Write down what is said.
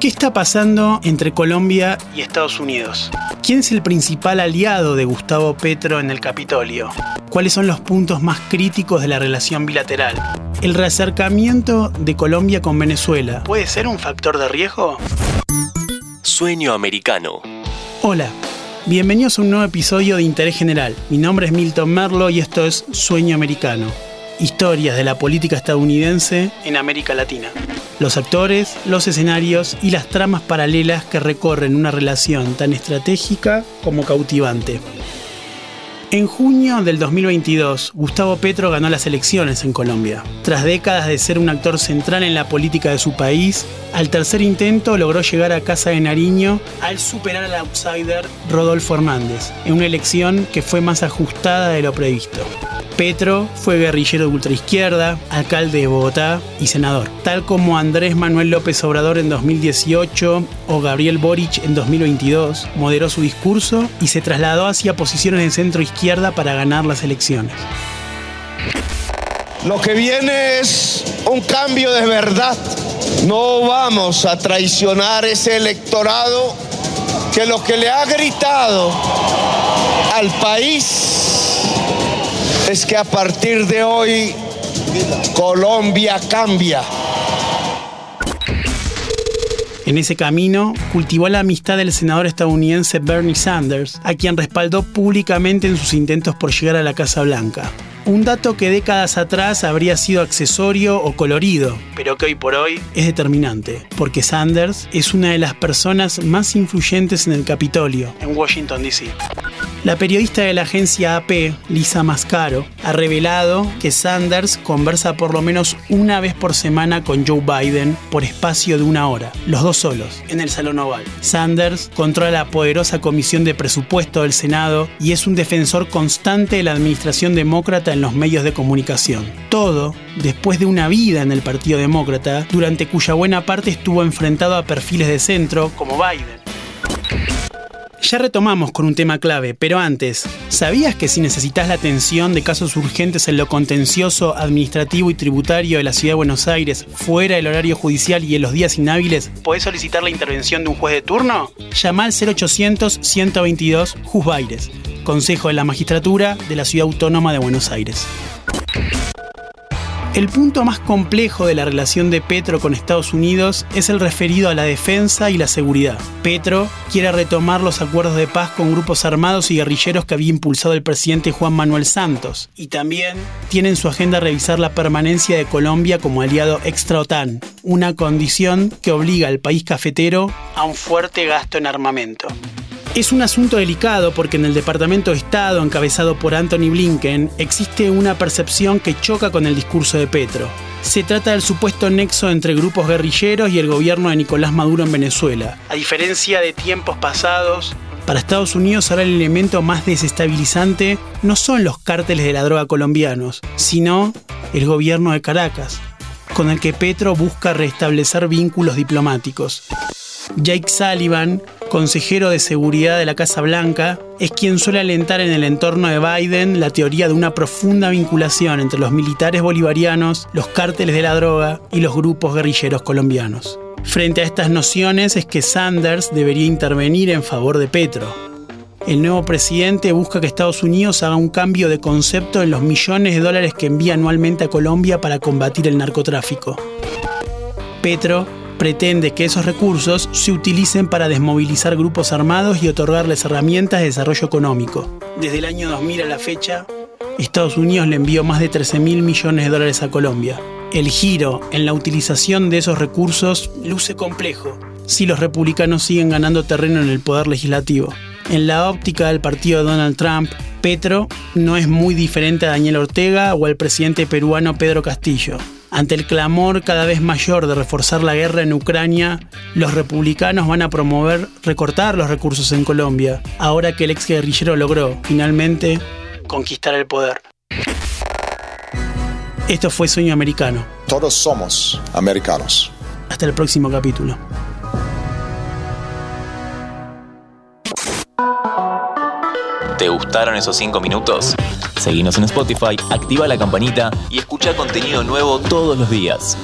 ¿Qué está pasando entre Colombia y Estados Unidos? ¿Quién es el principal aliado de Gustavo Petro en el Capitolio? ¿Cuáles son los puntos más críticos de la relación bilateral? ¿El reacercamiento de Colombia con Venezuela puede ser un factor de riesgo? Sueño americano. Hola, bienvenidos a un nuevo episodio de Interés General. Mi nombre es Milton Merlo y esto es Sueño Americano. Historias de la política estadounidense en América Latina. Los actores, los escenarios y las tramas paralelas que recorren una relación tan estratégica como cautivante. En junio del 2022, Gustavo Petro ganó las elecciones en Colombia. Tras décadas de ser un actor central en la política de su país, al tercer intento logró llegar a Casa de Nariño al superar al outsider Rodolfo Hernández, en una elección que fue más ajustada de lo previsto. Petro fue guerrillero de ultraizquierda, alcalde de Bogotá y senador, tal como Andrés Manuel López Obrador en 2018 o Gabriel Boric en 2022, moderó su discurso y se trasladó hacia posiciones de centro izquierda para ganar las elecciones. Lo que viene es un cambio de verdad. No vamos a traicionar ese electorado que lo que le ha gritado al país es que a partir de hoy Colombia cambia. En ese camino, cultivó la amistad del senador estadounidense Bernie Sanders, a quien respaldó públicamente en sus intentos por llegar a la Casa Blanca. Un dato que décadas atrás habría sido accesorio o colorido, pero que hoy por hoy es determinante, porque Sanders es una de las personas más influyentes en el Capitolio, en Washington, D.C. La periodista de la agencia AP, Lisa Mascaro, ha revelado que Sanders conversa por lo menos una vez por semana con Joe Biden por espacio de una hora, los dos solos, en el Salón Oval. Sanders controla la poderosa Comisión de Presupuesto del Senado y es un defensor constante de la administración demócrata en los medios de comunicación. Todo después de una vida en el Partido Demócrata, durante cuya buena parte estuvo enfrentado a perfiles de centro como Biden. Ya retomamos con un tema clave, pero antes, ¿sabías que si necesitas la atención de casos urgentes en lo contencioso, administrativo y tributario de la Ciudad de Buenos Aires, fuera del horario judicial y en los días inhábiles, podés solicitar la intervención de un juez de turno? Llama al 0800-122 Juzbaires, Consejo de la Magistratura de la Ciudad Autónoma de Buenos Aires. El punto más complejo de la relación de Petro con Estados Unidos es el referido a la defensa y la seguridad. Petro quiere retomar los acuerdos de paz con grupos armados y guerrilleros que había impulsado el presidente Juan Manuel Santos, y también tiene en su agenda revisar la permanencia de Colombia como aliado extra-OTAN, una condición que obliga al país cafetero a un fuerte gasto en armamento. Es un asunto delicado porque en el Departamento de Estado, encabezado por Anthony Blinken, existe una percepción que choca con el discurso de Petro. Se trata del supuesto nexo entre grupos guerrilleros y el gobierno de Nicolás Maduro en Venezuela. A diferencia de tiempos pasados, para Estados Unidos ahora el elemento más desestabilizante no son los cárteles de la droga colombianos, sino el gobierno de Caracas, con el que Petro busca restablecer vínculos diplomáticos. Jake Sullivan, consejero de seguridad de la Casa Blanca, es quien suele alentar en el entorno de Biden la teoría de una profunda vinculación entre los militares bolivarianos, los cárteles de la droga y los grupos guerrilleros colombianos. Frente a estas nociones es que Sanders debería intervenir en favor de Petro. El nuevo presidente busca que Estados Unidos haga un cambio de concepto en los millones de dólares que envía anualmente a Colombia para combatir el narcotráfico. Petro pretende que esos recursos se utilicen para desmovilizar grupos armados y otorgarles herramientas de desarrollo económico. Desde el año 2000 a la fecha, Estados Unidos le envió más de 13 mil millones de dólares a Colombia. El giro en la utilización de esos recursos luce complejo si los republicanos siguen ganando terreno en el poder legislativo. En la óptica del partido de Donald Trump, Petro no es muy diferente a Daniel Ortega o al presidente peruano Pedro Castillo. Ante el clamor cada vez mayor de reforzar la guerra en Ucrania, los republicanos van a promover recortar los recursos en Colombia, ahora que el ex guerrillero logró, finalmente, conquistar el poder. Esto fue Sueño Americano. Todos somos americanos. Hasta el próximo capítulo. ¿Te gustaron esos 5 minutos? Seguinos en Spotify, activa la campanita y escucha contenido nuevo todos los días.